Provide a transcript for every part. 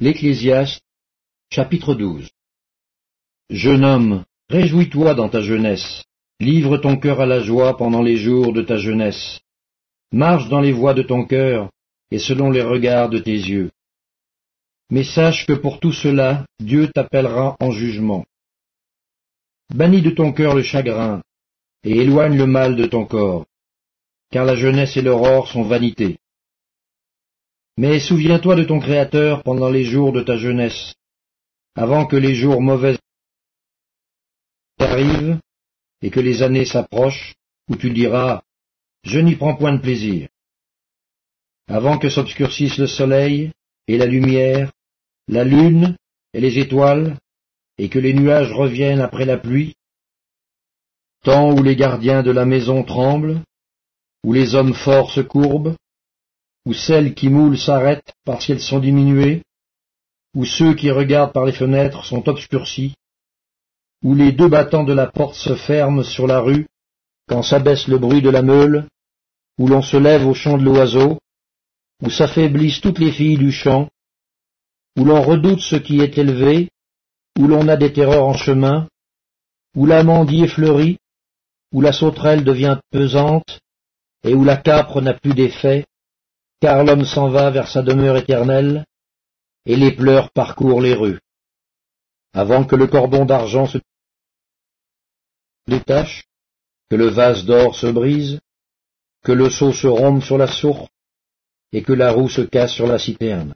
L'Ecclésiaste, chapitre 12 Jeune homme, réjouis-toi dans ta jeunesse, livre ton cœur à la joie pendant les jours de ta jeunesse. Marche dans les voies de ton cœur et selon les regards de tes yeux. Mais sache que pour tout cela, Dieu t'appellera en jugement. Bannis de ton cœur le chagrin, et éloigne le mal de ton corps, car la jeunesse et l'aurore sont vanité. Mais souviens-toi de ton Créateur pendant les jours de ta jeunesse, avant que les jours mauvais arrivent et que les années s'approchent, où tu diras Je n'y prends point de plaisir. Avant que s'obscurcisse le soleil et la lumière, la lune et les étoiles, et que les nuages reviennent après la pluie, temps où les gardiens de la maison tremblent, où les hommes forts se courbent, où celles qui moulent s'arrêtent parce qu'elles sont diminuées, où ceux qui regardent par les fenêtres sont obscurcis, où les deux battants de la porte se ferment sur la rue, quand s'abaisse le bruit de la meule, où l'on se lève au chant de l'oiseau, où s'affaiblissent toutes les filles du champ, où l'on redoute ce qui est élevé, où l'on a des terreurs en chemin, où l'amandier fleurit, où la sauterelle devient pesante, et où la capre n'a plus d'effet, car l'homme s'en va vers sa demeure éternelle, et les pleurs parcourent les rues. Avant que le cordon d'argent se détache, que le vase d'or se brise, que le seau se rompe sur la source, et que la roue se casse sur la citerne.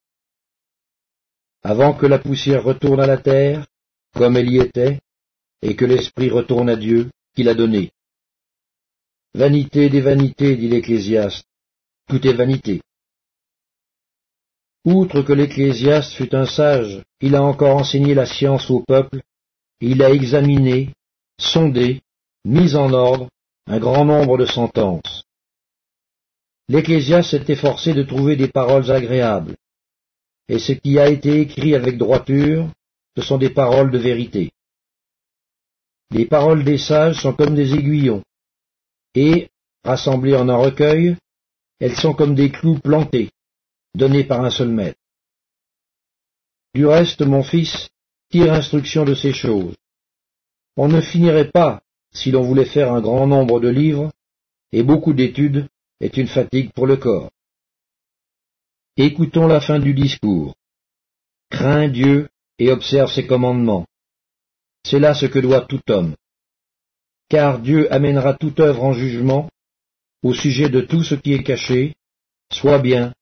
Avant que la poussière retourne à la terre, comme elle y était, et que l'esprit retourne à Dieu, qui l'a donné. Vanité des vanités, dit l'Ecclésiaste, tout est vanité. Outre que l'Ecclésiaste fut un sage, il a encore enseigné la science au peuple, il a examiné, sondé, mis en ordre un grand nombre de sentences. L'Ecclésiaste s'est efforcé de trouver des paroles agréables, et ce qui a été écrit avec droiture, ce sont des paroles de vérité. Les paroles des sages sont comme des aiguillons, et, rassemblées en un recueil, elles sont comme des clous plantés, donné par un seul maître. Du reste, mon fils, tire instruction de ces choses. On ne finirait pas si l'on voulait faire un grand nombre de livres, et beaucoup d'études est une fatigue pour le corps. Écoutons la fin du discours. Crains Dieu et observe ses commandements. C'est là ce que doit tout homme. Car Dieu amènera toute œuvre en jugement au sujet de tout ce qui est caché, soit bien,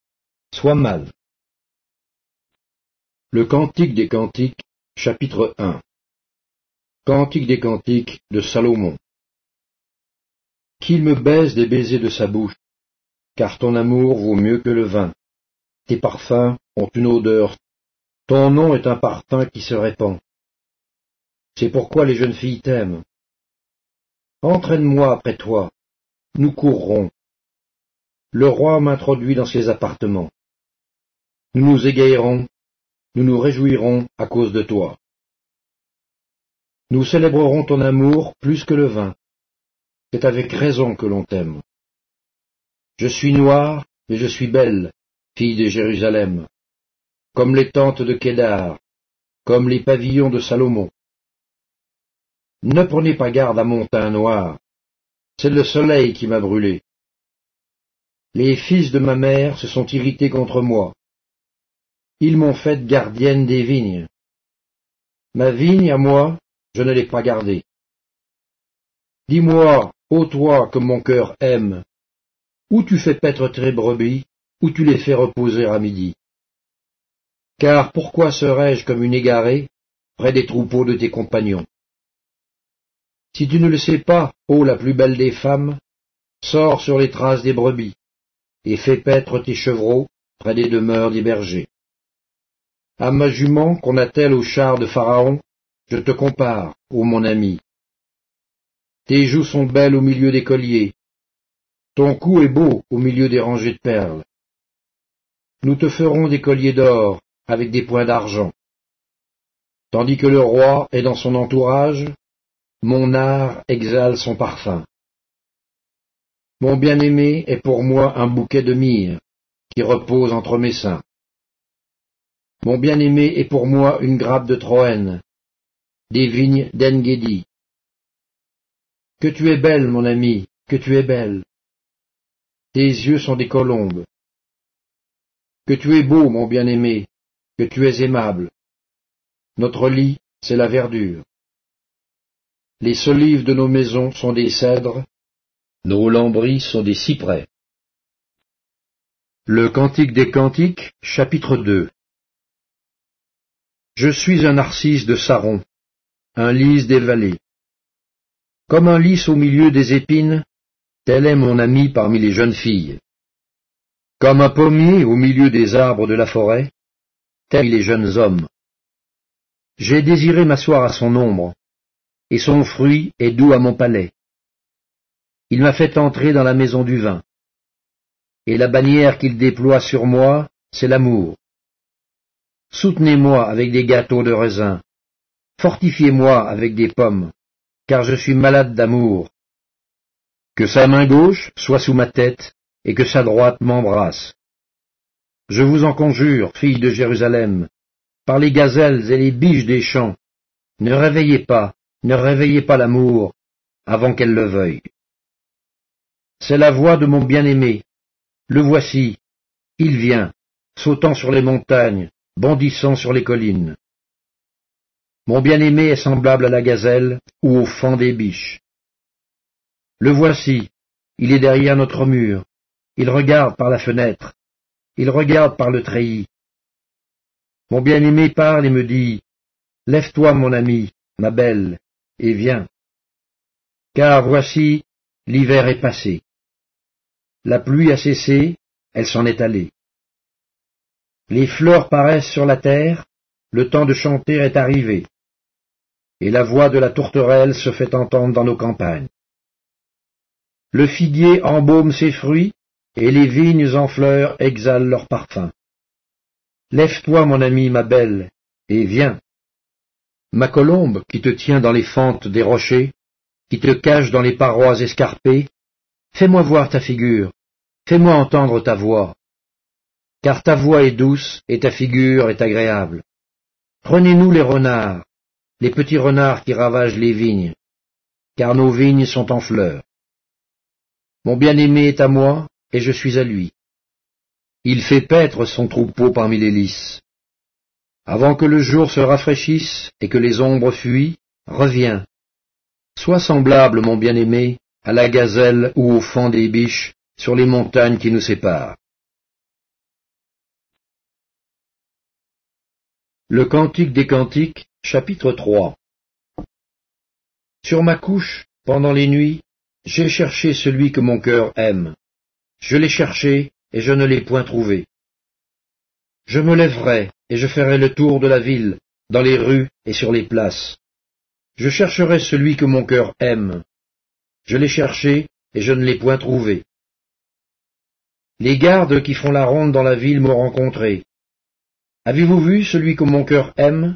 soit mal. Le Cantique des Cantiques, chapitre 1 Cantique des Cantiques de Salomon Qu'il me baise des baisers de sa bouche, car ton amour vaut mieux que le vin. Tes parfums ont une odeur, ton nom est un parfum qui se répand. C'est pourquoi les jeunes filles t'aiment. Entraîne-moi après toi, nous courrons. Le roi m'introduit dans ses appartements. Nous nous égayerons, nous nous réjouirons à cause de toi. Nous célébrerons ton amour plus que le vin. C'est avec raison que l'on t'aime. Je suis noire, mais je suis belle, fille de Jérusalem, comme les tentes de Kédar, comme les pavillons de Salomon. Ne prenez pas garde à mon teint noir, c'est le soleil qui m'a brûlé. Les fils de ma mère se sont irrités contre moi. Ils m'ont faite gardienne des vignes. Ma vigne à moi, je ne l'ai pas gardée. Dis-moi, ô toi que mon cœur aime, où tu fais paître tes brebis, où tu les fais reposer à midi? Car pourquoi serais-je comme une égarée près des troupeaux de tes compagnons? Si tu ne le sais pas, ô la plus belle des femmes, sors sur les traces des brebis, et fais paître tes chevreaux près des demeures des bergers. À ma jument qu'on attelle au char de Pharaon, je te compare, ô mon ami. Tes joues sont belles au milieu des colliers, ton cou est beau au milieu des rangées de perles. Nous te ferons des colliers d'or avec des points d'argent. Tandis que le roi est dans son entourage, mon art exhale son parfum. Mon bien-aimé est pour moi un bouquet de myrrhe qui repose entre mes seins. Mon bien-aimé est pour moi une grappe de Troène, des vignes d'Engedi. Que tu es belle, mon ami, que tu es belle. Tes yeux sont des colombes. Que tu es beau, mon bien-aimé, que tu es aimable. Notre lit, c'est la verdure. Les solives de nos maisons sont des cèdres, nos lambris sont des cyprès. Le Cantique des Cantiques, chapitre 2 Je suis un narcisse de Saron, un lys des vallées. Comme un lys au milieu des épines, tel est mon ami parmi les jeunes filles. Comme un pommier au milieu des arbres de la forêt, tels les jeunes hommes. J'ai désiré m'asseoir à son ombre, et son fruit est doux à mon palais. Il m'a fait entrer dans la maison du vin. Et la bannière qu'il déploie sur moi, c'est l'amour. Soutenez-moi avec des gâteaux de raisin. Fortifiez-moi avec des pommes, car je suis malade d'amour. Que sa main gauche soit sous ma tête, et que sa droite m'embrasse. Je vous en conjure, filles de Jérusalem, par les gazelles et les biches des champs, ne réveillez pas, ne réveillez pas l'amour, avant qu'elle le veuille. C'est la voix de mon bien-aimé. Le voici. Il vient, sautant sur les montagnes, bondissant sur les collines. Mon bien-aimé est semblable à la gazelle ou au fan des biches. Le voici, il est derrière notre mur, il regarde par la fenêtre, il regarde par le treillis. Mon bien-aimé parle et me dit, Lève-toi, mon ami, ma belle, et viens. Car voici, l'hiver est passé. La pluie a cessé, elle s'en est allée. Les fleurs paraissent sur la terre, le temps de chanter est arrivé, et la voix de la tourterelle se fait entendre dans nos campagnes. Le figuier embaume ses fruits, et les vignes en fleurs exhalent leur parfum. Lève-toi, mon ami, ma belle, et viens. Ma colombe, qui te tient dans les fentes des rochers, qui te cache dans les parois escarpées, Fais-moi voir ta figure, fais-moi entendre ta voix, car ta voix est douce et ta figure est agréable. Prenez-nous les renards, les petits renards qui ravagent les vignes, car nos vignes sont en fleurs. Mon bien-aimé est à moi, et je suis à lui. Il fait paître son troupeau parmi les lys. Avant que le jour se rafraîchisse et que les ombres fuient, reviens. Sois semblable, mon bien-aimé, à la gazelle ou au fond des biches sur les montagnes qui nous séparent. Le Cantique des Cantiques, chapitre 3 Sur ma couche, pendant les nuits, j'ai cherché celui que mon cœur aime. Je l'ai cherché, et je ne l'ai point trouvé. Je me lèverai, et je ferai le tour de la ville, dans les rues et sur les places. Je chercherai celui que mon cœur aime. Je l'ai cherché, et je ne l'ai point trouvé. Les gardes qui font la ronde dans la ville m'ont rencontré. Avez-vous vu celui que mon cœur aime?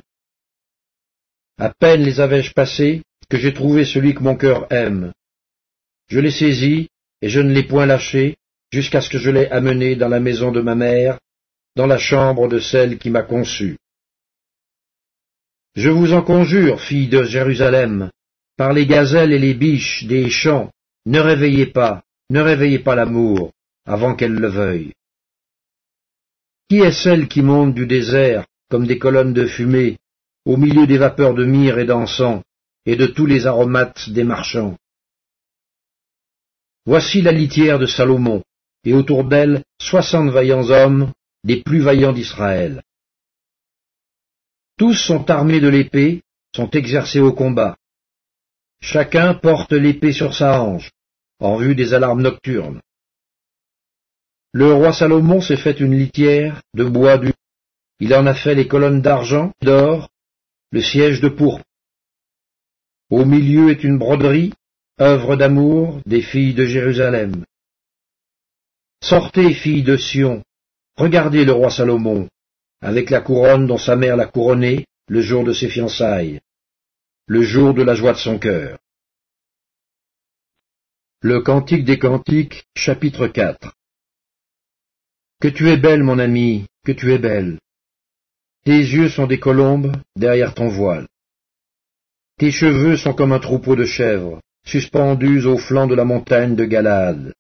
À peine les avais-je passés que j'ai trouvé celui que mon cœur aime. Je l'ai saisi, et je ne l'ai point lâché, jusqu'à ce que je l'ai amené dans la maison de ma mère, dans la chambre de celle qui m'a conçu. Je vous en conjure, filles de Jérusalem, par les gazelles et les biches des champs, ne réveillez pas, ne réveillez pas l'amour, avant qu'elle le veuille. Qui est celle qui monte du désert, comme des colonnes de fumée, au milieu des vapeurs de myrrhe et d'encens, et de tous les aromates des marchands? Voici la litière de Salomon, et autour d'elle soixante vaillants hommes, des plus vaillants d'Israël. Tous sont armés de l'épée, sont exercés au combat. Chacun porte l'épée sur sa hanche, en vue des alarmes nocturnes. Le roi Salomon s'est fait une litière de bois du. Il en a fait les colonnes d'argent, d'or, le siège de pourpre. Au milieu est une broderie, œuvre d'amour des filles de Jérusalem. Sortez, filles de Sion, regardez le roi Salomon, avec la couronne dont sa mère l'a couronné le jour de ses fiançailles le jour de la joie de son cœur. Le Cantique des Cantiques, chapitre 4 Que tu es belle, mon ami, que tu es belle. Tes yeux sont des colombes derrière ton voile. Tes cheveux sont comme un troupeau de chèvres, suspendus au flanc de la montagne de Galade.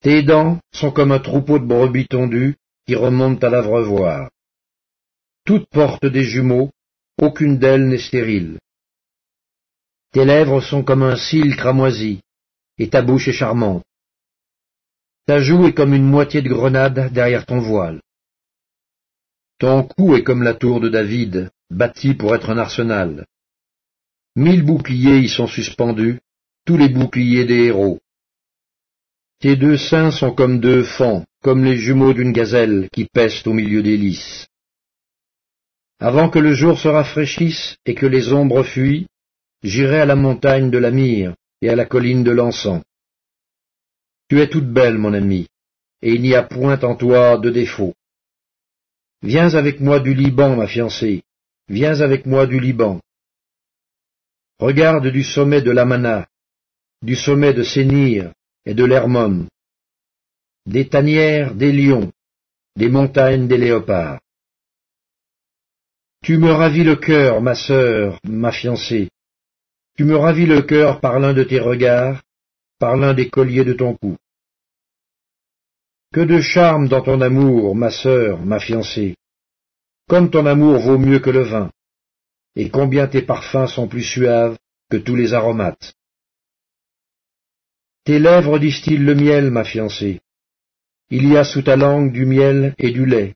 Tes dents sont comme un troupeau de brebis tondues qui remontent à l'abreuvoir. Toutes portent des jumeaux, aucune d'elles n'est stérile. Tes lèvres sont comme un cil cramoisi, et ta bouche est charmante. Ta joue est comme une moitié de grenade derrière ton voile. Ton cou est comme la tour de David, bâtie pour être un arsenal. Mille boucliers y sont suspendus, tous les boucliers des héros. Tes deux seins sont comme deux fans, comme les jumeaux d'une gazelle qui pèsent au milieu des lys. Avant que le jour se rafraîchisse et que les ombres fuient, j'irai à la montagne de la myrrhe et à la colline de l'encens. Tu es toute belle, mon ami, et il n'y a point en toi de défaut. Viens avec moi du Liban, ma fiancée, viens avec moi du Liban. Regarde du sommet de l'Amana, du sommet de Sénir et de l'Hermon, des tanières des lions, des montagnes des léopards. Tu me ravis le cœur, ma sœur, ma fiancée. Tu me ravis le cœur par l'un de tes regards, par l'un des colliers de ton cou. Que de charme dans ton amour, ma sœur, ma fiancée. Comme ton amour vaut mieux que le vin, et combien tes parfums sont plus suaves que tous les aromates. Tes lèvres distillent le miel, ma fiancée. Il y a sous ta langue du miel et du lait,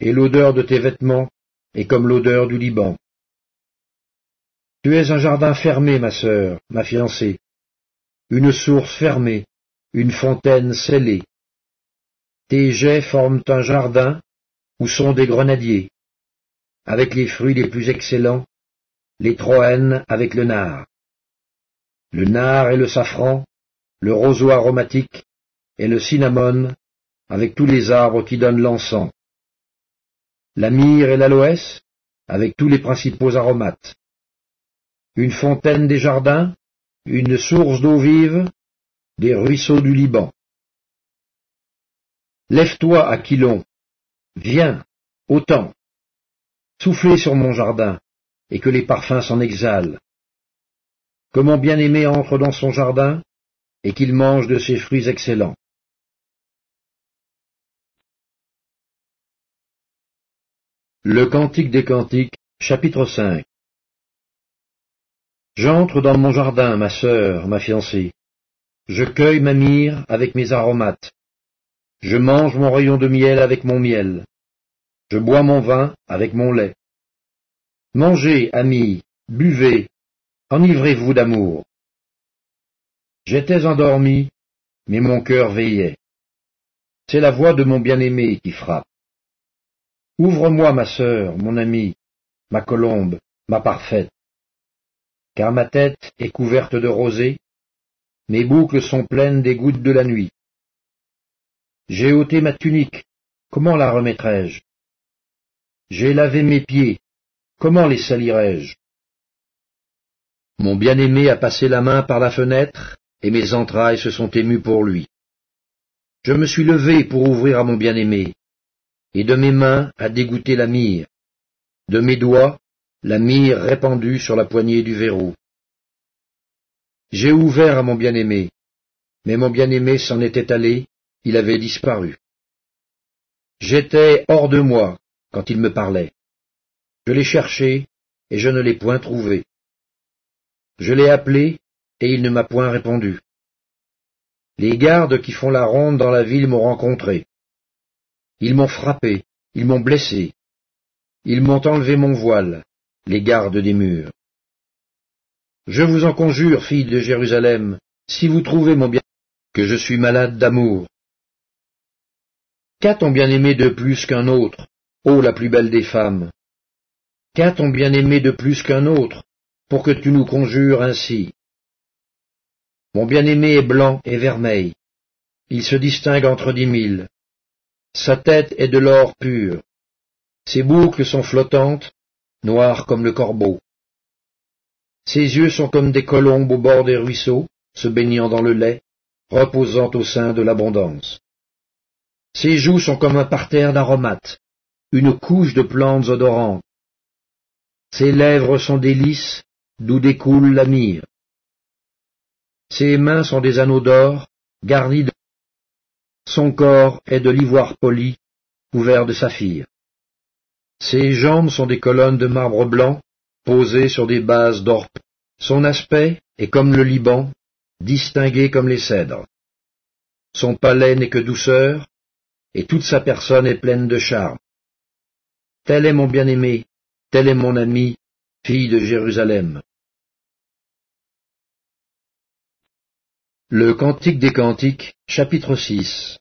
et l'odeur de tes vêtements est comme l'odeur du Liban. Tu es un jardin fermé, ma sœur, ma fiancée, une source fermée, une fontaine scellée. Tes jets forment un jardin où sont des grenadiers, avec les fruits les plus excellents, les troènes avec le nard. Le nard et le safran, le roseau aromatique et le cinnamone, avec tous les arbres qui donnent l'encens. La myrrhe et l'aloès, avec tous les principaux aromates. Une fontaine des jardins, une source d'eau vive, des ruisseaux du Liban. Lève-toi, Aquilon, viens, autant, soufflez sur mon jardin, et que les parfums s'en exhalent. Que mon bien-aimé entre dans son jardin, et qu'il mange de ses fruits excellents. Le Cantique des Cantiques, chapitre 5 J'entre dans mon jardin, ma sœur, ma fiancée. Je cueille ma myrrhe avec mes aromates. Je mange mon rayon de miel avec mon miel. Je bois mon vin avec mon lait. Mangez, amis, buvez, enivrez-vous d'amour. J'étais endormi, mais mon cœur veillait. C'est la voix de mon bien-aimé qui frappe. Ouvre-moi, ma sœur, mon amie, ma colombe, ma parfaite. Car ma tête est couverte de rosée, mes boucles sont pleines des gouttes de la nuit. J'ai ôté ma tunique, comment la remettrai-je? J'ai lavé mes pieds, comment les salirai-je? Mon bien-aimé a passé la main par la fenêtre, et mes entrailles se sont émues pour lui. Je me suis levé pour ouvrir à mon bien-aimé, et de mes mains a dégoûté la myrrhe, de mes doigts la myrrhe répandue sur la poignée du verrou. J'ai ouvert à mon bien-aimé, mais mon bien-aimé s'en était allé, il avait disparu. J'étais hors de moi quand il me parlait. Je l'ai cherché, et je ne l'ai point trouvé. Je l'ai appelé, et il ne m'a point répondu. Les gardes qui font la ronde dans la ville m'ont rencontré. Ils m'ont frappé, ils m'ont blessé. Ils m'ont enlevé mon voile, les gardes des murs. Je vous en conjure, filles de Jérusalem, si vous trouvez mon bien que je suis malade d'amour. Qu'a ton bien-aimé de plus qu'un autre, ô la plus belle des femmes? Qu'a ton bien-aimé de plus qu'un autre, pour que tu nous conjures ainsi? Mon bien-aimé est blanc et vermeil. Il se distingue entre dix mille. Sa tête est de l'or pur. Ses boucles sont flottantes, noires comme le corbeau. Ses yeux sont comme des colombes au bord des ruisseaux, se baignant dans le lait, reposant au sein de l'abondance. Ses joues sont comme un parterre d'aromates, une couche de plantes odorantes. Ses lèvres sont des lys, d'où découle la myrrhe. Ses mains sont des anneaux d'or, garnis de... Son corps est de l'ivoire poli, couvert de saphir. Ses jambes sont des colonnes de marbre blanc, posées sur des bases d'or. Son aspect est comme le Liban, distingué comme les cèdres. Son palais n'est que douceur, et toute sa personne est pleine de charme. Tel est mon bien-aimé, tel est mon ami, fille de Jérusalem. Le Cantique des Cantiques, chapitre 6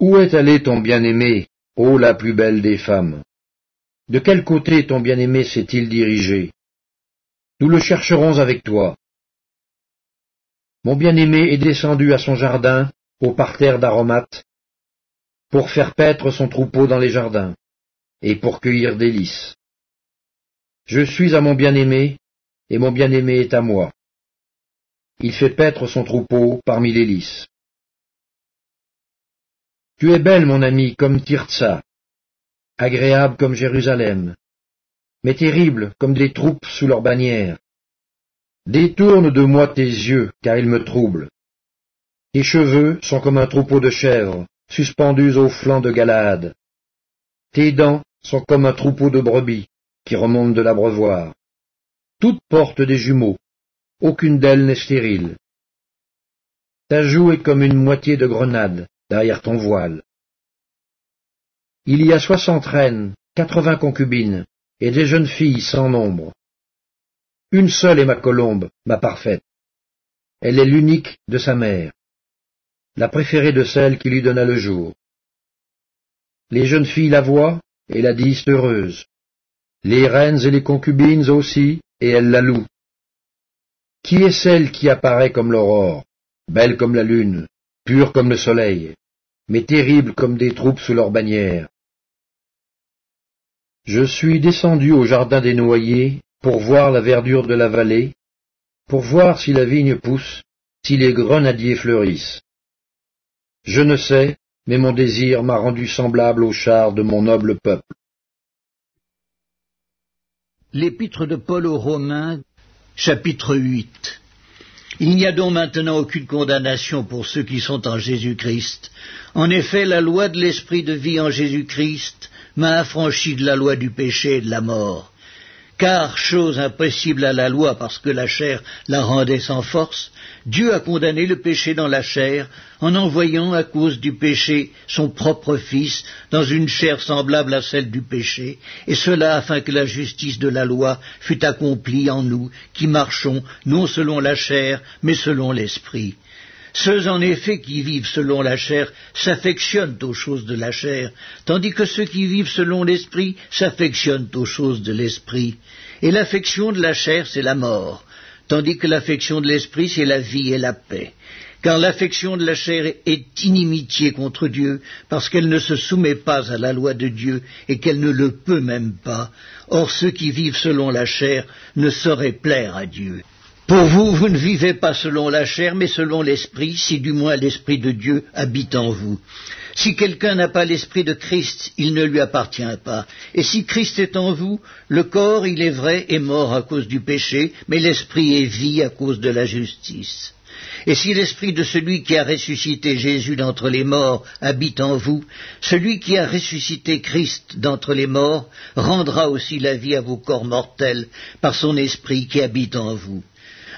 Où est allé ton bien-aimé, ô la plus belle des femmes? De quel côté ton bien-aimé s'est-il dirigé? Nous le chercherons avec toi. Mon bien-aimé est descendu à son jardin, au parterre d'aromates, pour faire paître son troupeau dans les jardins, et pour cueillir des lys. Je suis à mon bien-aimé, et mon bien-aimé est à moi. Il fait paître son troupeau parmi les lys. Tu es belle, mon ami, comme Tirtsa, agréable comme Jérusalem, mais terrible comme des troupes sous leur bannière. Détourne de moi tes yeux, car ils me troublent. Tes cheveux sont comme un troupeau de chèvres, suspendus au flanc de Galade. Tes dents sont comme un troupeau de brebis qui remontent de l'abreuvoir. Toutes portent des jumeaux, aucune d'elles n'est stérile. Ta joue est comme une moitié de grenade derrière ton voile. Il y a soixante reines, quatre-vingts concubines, et des jeunes filles sans nombre. Une seule est ma colombe, ma parfaite. Elle est l'unique de sa mère la préférée de celle qui lui donna le jour. Les jeunes filles la voient et la disent heureuse. Les reines et les concubines aussi, et elles la louent. Qui est celle qui apparaît comme l'aurore, belle comme la lune, pure comme le soleil, mais terrible comme des troupes sous leur bannière Je suis descendu au jardin des noyers pour voir la verdure de la vallée, pour voir si la vigne pousse, si les grenadiers fleurissent. Je ne sais, mais mon désir m'a rendu semblable au char de mon noble peuple. L'épître de Paul aux Romains, chapitre 8. Il n'y a donc maintenant aucune condamnation pour ceux qui sont en Jésus-Christ. En effet, la loi de l'esprit de vie en Jésus-Christ m'a affranchi de la loi du péché et de la mort car, chose impossible à la loi parce que la chair la rendait sans force, Dieu a condamné le péché dans la chair en envoyant à cause du péché son propre Fils dans une chair semblable à celle du péché, et cela afin que la justice de la loi fût accomplie en nous qui marchons non selon la chair mais selon l'Esprit. Ceux en effet qui vivent selon la chair s'affectionnent aux choses de la chair, tandis que ceux qui vivent selon l'esprit s'affectionnent aux choses de l'esprit. Et l'affection de la chair, c'est la mort, tandis que l'affection de l'esprit, c'est la vie et la paix. Car l'affection de la chair est inimitié contre Dieu, parce qu'elle ne se soumet pas à la loi de Dieu et qu'elle ne le peut même pas. Or ceux qui vivent selon la chair ne sauraient plaire à Dieu. Pour vous, vous ne vivez pas selon la chair, mais selon l'Esprit, si du moins l'Esprit de Dieu habite en vous. Si quelqu'un n'a pas l'Esprit de Christ, il ne lui appartient pas. Et si Christ est en vous, le corps, il est vrai, est mort à cause du péché, mais l'Esprit est vie à cause de la justice. Et si l'esprit de celui qui a ressuscité Jésus d'entre les morts habite en vous, celui qui a ressuscité Christ d'entre les morts rendra aussi la vie à vos corps mortels par son esprit qui habite en vous.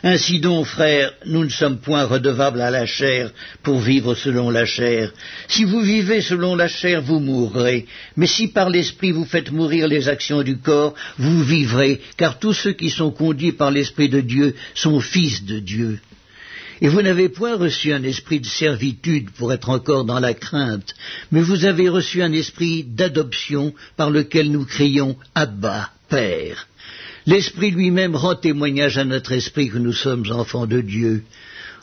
Ainsi donc, frères, nous ne sommes point redevables à la chair pour vivre selon la chair. Si vous vivez selon la chair, vous mourrez. Mais si par l'Esprit vous faites mourir les actions du corps, vous vivrez, car tous ceux qui sont conduits par l'Esprit de Dieu sont fils de Dieu. Et vous n'avez point reçu un esprit de servitude pour être encore dans la crainte, mais vous avez reçu un esprit d'adoption par lequel nous crions Abba, Père. L'Esprit lui-même rend témoignage à notre esprit que nous sommes enfants de Dieu.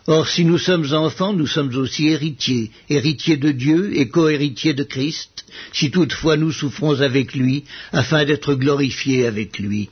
Or, si nous sommes enfants, nous sommes aussi héritiers, héritiers de Dieu et co-héritiers de Christ, si toutefois nous souffrons avec lui, afin d'être glorifiés avec lui.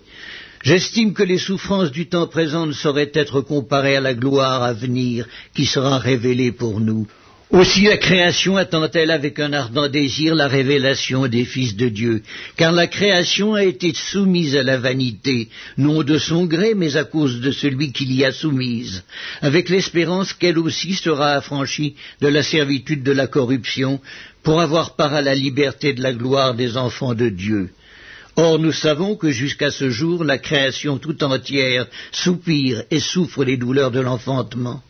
J'estime que les souffrances du temps présent ne sauraient être comparées à la gloire à venir qui sera révélée pour nous. Aussi la création attend-elle avec un ardent désir la révélation des fils de Dieu, car la création a été soumise à la vanité, non de son gré, mais à cause de celui qui l'y a soumise, avec l'espérance qu'elle aussi sera affranchie de la servitude de la corruption, pour avoir part à la liberté de la gloire des enfants de Dieu. Or nous savons que jusqu'à ce jour la création tout entière soupire et souffre les douleurs de l'enfantement.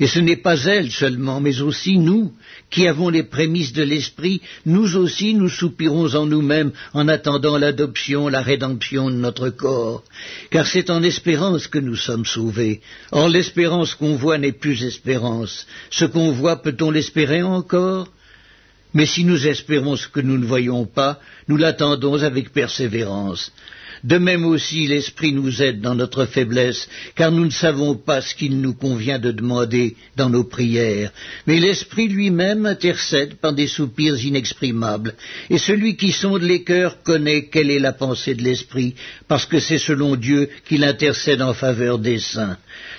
Et ce n'est pas elle seulement, mais aussi nous, qui avons les prémices de l'Esprit, nous aussi nous soupirons en nous-mêmes en attendant l'adoption, la rédemption de notre corps. Car c'est en espérance que nous sommes sauvés. Or l'espérance qu'on voit n'est plus espérance. Ce qu'on voit, peut-on l'espérer encore? Mais si nous espérons ce que nous ne voyons pas, nous l'attendons avec persévérance. De même aussi l'Esprit nous aide dans notre faiblesse, car nous ne savons pas ce qu'il nous convient de demander dans nos prières. Mais l'Esprit lui-même intercède par des soupirs inexprimables, et celui qui sonde les cœurs connaît quelle est la pensée de l'Esprit, parce que c'est selon Dieu qu'il intercède en faveur des saints.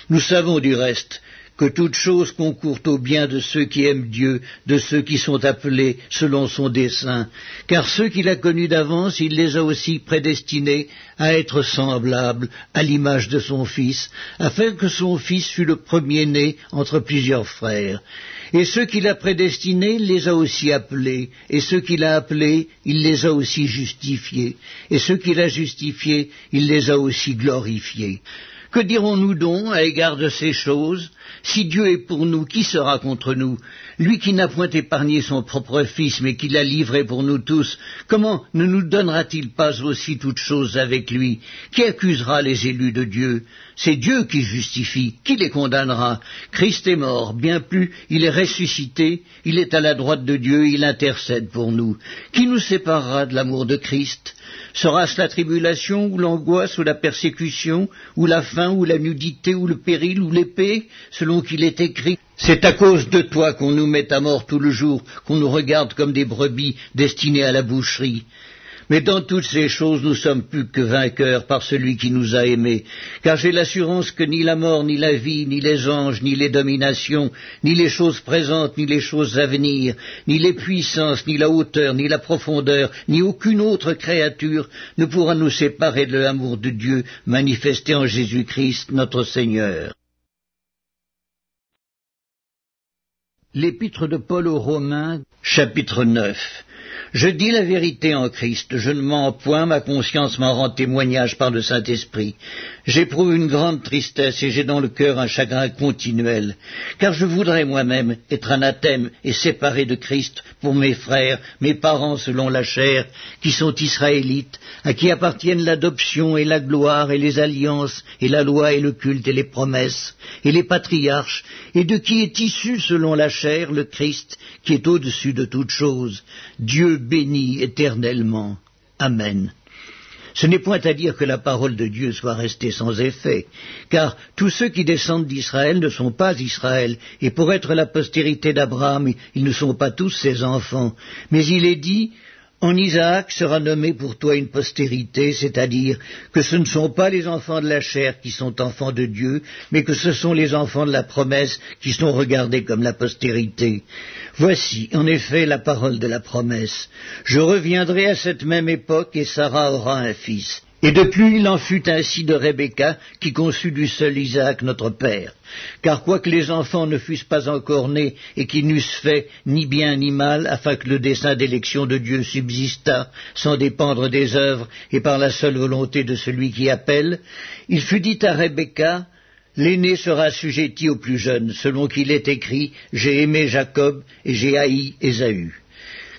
Nous savons du reste que toute chose concourt au bien de ceux qui aiment Dieu, de ceux qui sont appelés selon son dessein, car ceux qu'il a connus d'avance, il les a aussi prédestinés à être semblables à l'image de son Fils, afin que son Fils fût le premier-né entre plusieurs frères. Et ceux qu'il a prédestinés, il les a aussi appelés, et ceux qu'il a appelés, il les a aussi justifiés, et ceux qu'il a justifiés, il les a aussi glorifiés. Que dirons-nous donc à égard de ces choses Si Dieu est pour nous, qui sera contre nous Lui qui n'a point épargné son propre Fils, mais qui l'a livré pour nous tous, comment ne nous donnera-t-il pas aussi toutes choses avec lui Qui accusera les élus de Dieu C'est Dieu qui justifie, qui les condamnera Christ est mort, bien plus, il est ressuscité, il est à la droite de Dieu, il intercède pour nous. Qui nous séparera de l'amour de Christ Sera-ce la tribulation, ou l'angoisse, ou la persécution, ou la faim, ou la nudité, ou le péril, ou l'épée, selon qu'il est écrit C'est à cause de toi qu'on nous met à mort tout le jour, qu'on nous regarde comme des brebis destinées à la boucherie. Mais dans toutes ces choses, nous sommes plus que vainqueurs par celui qui nous a aimés, car j'ai l'assurance que ni la mort, ni la vie, ni les anges, ni les dominations, ni les choses présentes, ni les choses à venir, ni les puissances, ni la hauteur, ni la profondeur, ni aucune autre créature ne pourra nous séparer de l'amour de Dieu manifesté en Jésus-Christ notre Seigneur. L'épître de Paul aux Romains, chapitre 9. Je dis la vérité en Christ, je ne mens point, ma conscience m'en rend témoignage par le Saint-Esprit. J'éprouve une grande tristesse et j'ai dans le cœur un chagrin continuel, car je voudrais moi-même être anathème et séparé de Christ pour mes frères, mes parents selon la chair, qui sont israélites, à qui appartiennent l'adoption et la gloire et les alliances et la loi et le culte et les promesses et les patriarches, et de qui est issu selon la chair le Christ, qui est au-dessus de toutes choses, Dieu béni éternellement. Amen. Ce n'est point à dire que la parole de Dieu soit restée sans effet, car tous ceux qui descendent d'Israël ne sont pas Israël, et pour être la postérité d'Abraham, ils ne sont pas tous ses enfants. Mais il est dit, en Isaac sera nommé pour toi une postérité, c'est-à-dire que ce ne sont pas les enfants de la chair qui sont enfants de Dieu, mais que ce sont les enfants de la promesse qui sont regardés comme la postérité. Voici, en effet, la parole de la promesse. Je reviendrai à cette même époque et Sarah aura un fils. Et depuis il en fut ainsi de Rebecca, qui conçut du seul Isaac notre père. Car quoique les enfants ne fussent pas encore nés et qu'ils n'eussent fait ni bien ni mal, afin que le dessein d'élection de Dieu subsistât, sans dépendre des œuvres et par la seule volonté de celui qui appelle, il fut dit à Rebecca, L'aîné sera assujetti au plus jeune, selon qu'il est écrit, J'ai aimé Jacob et j'ai haï Ésaü.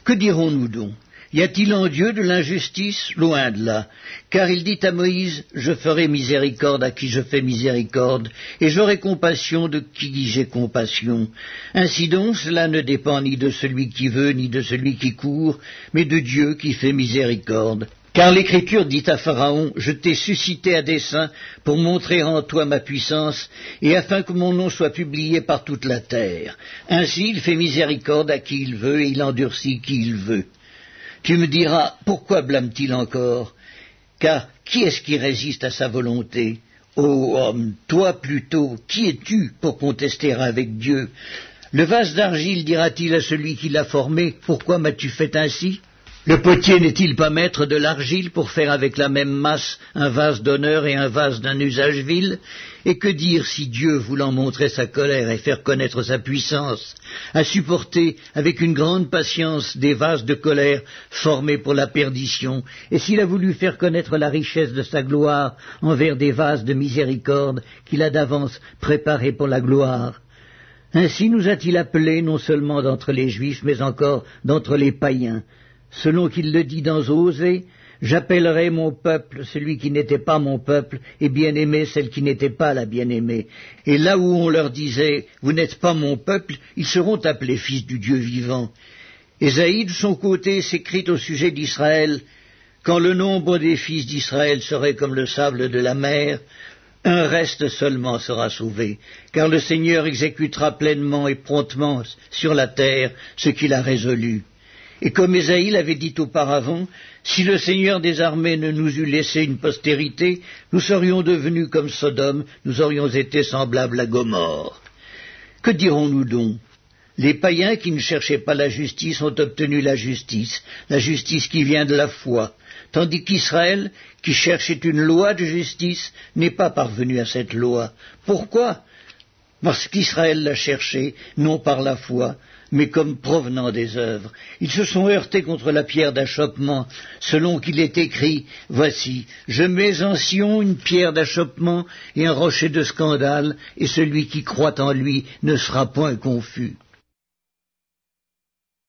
Que dirons-nous donc? Y a-t-il en Dieu de l'injustice? Loin de là. Car il dit à Moïse, Je ferai miséricorde à qui je fais miséricorde, et j'aurai compassion de qui j'ai compassion. Ainsi donc, cela ne dépend ni de celui qui veut, ni de celui qui court, mais de Dieu qui fait miséricorde. Car l'Écriture dit à Pharaon, Je t'ai suscité à dessein pour montrer en toi ma puissance, et afin que mon nom soit publié par toute la terre. Ainsi il fait miséricorde à qui il veut, et il endurcit qui il veut. Tu me diras, pourquoi blâme-t-il encore? Car qui est-ce qui résiste à sa volonté? Ô homme, toi plutôt, qui es-tu pour contester avec Dieu? Le vase d'argile dira-t-il à celui qui l'a formé, Pourquoi m'as-tu fait ainsi? Le potier n'est-il pas maître de l'argile pour faire avec la même masse un vase d'honneur et un vase d'un usage vil? Et que dire si Dieu, voulant montrer sa colère et faire connaître sa puissance, a supporté avec une grande patience des vases de colère formés pour la perdition, et s'il a voulu faire connaître la richesse de sa gloire envers des vases de miséricorde qu'il a d'avance préparés pour la gloire? Ainsi nous a-t-il appelés non seulement d'entre les Juifs, mais encore d'entre les païens, selon qu'il le dit dans Osée, J'appellerai mon peuple celui qui n'était pas mon peuple, et bien-aimé celle qui n'était pas la bien-aimée. Et là où on leur disait Vous n'êtes pas mon peuple, ils seront appelés fils du Dieu vivant. Ésaïe, de son côté, s'écrit au sujet d'Israël Quand le nombre des fils d'Israël serait comme le sable de la mer, un reste seulement sera sauvé, car le Seigneur exécutera pleinement et promptement sur la terre ce qu'il a résolu. Et comme Ésaïe l'avait dit auparavant, si le Seigneur des armées ne nous eût laissé une postérité, nous serions devenus comme Sodome, nous aurions été semblables à Gomorre. Que dirons-nous donc? Les païens qui ne cherchaient pas la justice ont obtenu la justice, la justice qui vient de la foi, tandis qu'Israël, qui cherchait une loi de justice, n'est pas parvenu à cette loi. Pourquoi? Parce qu'Israël l'a cherchée, non par la foi, mais comme provenant des œuvres. Ils se sont heurtés contre la pierre d'achoppement, selon qu'il est écrit Voici, je mets en Sion une pierre d'achoppement et un rocher de scandale, et celui qui croit en lui ne sera point confus.